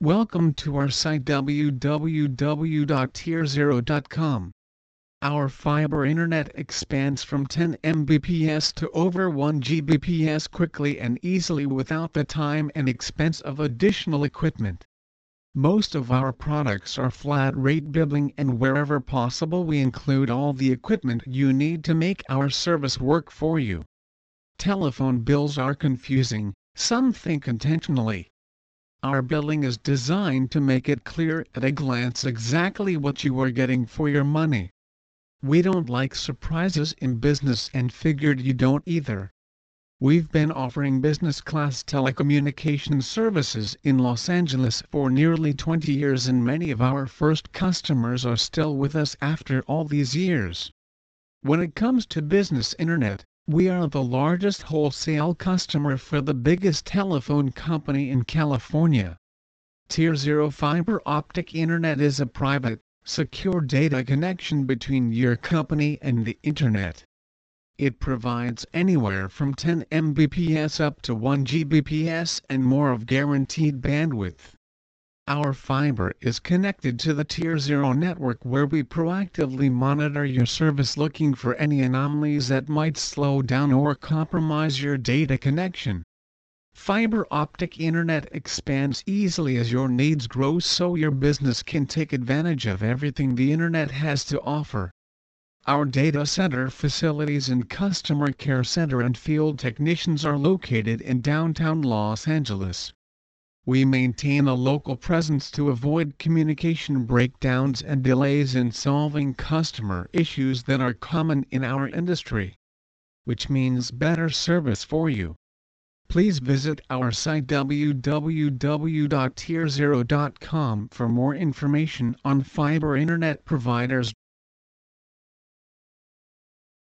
Welcome to our site www.tierzero.com. Our fiber internet expands from 10 Mbps to over 1 Gbps quickly and easily without the time and expense of additional equipment. Most of our products are flat rate billing and wherever possible we include all the equipment you need to make our service work for you. Telephone bills are confusing, some think intentionally. Our billing is designed to make it clear at a glance exactly what you are getting for your money. We don't like surprises in business and figured you don't either. We've been offering business class telecommunication services in Los Angeles for nearly 20 years and many of our first customers are still with us after all these years. When it comes to business internet, we are the largest wholesale customer for the biggest telephone company in California. Tier Zero Fiber Optic Internet is a private, secure data connection between your company and the Internet. It provides anywhere from 10 Mbps up to 1 Gbps and more of guaranteed bandwidth. Our fiber is connected to the Tier Zero network where we proactively monitor your service looking for any anomalies that might slow down or compromise your data connection. Fiber optic internet expands easily as your needs grow so your business can take advantage of everything the internet has to offer. Our data center facilities and customer care center and field technicians are located in downtown Los Angeles. We maintain a local presence to avoid communication breakdowns and delays in solving customer issues that are common in our industry. Which means better service for you. Please visit our site www.tierzero.com for more information on fiber internet providers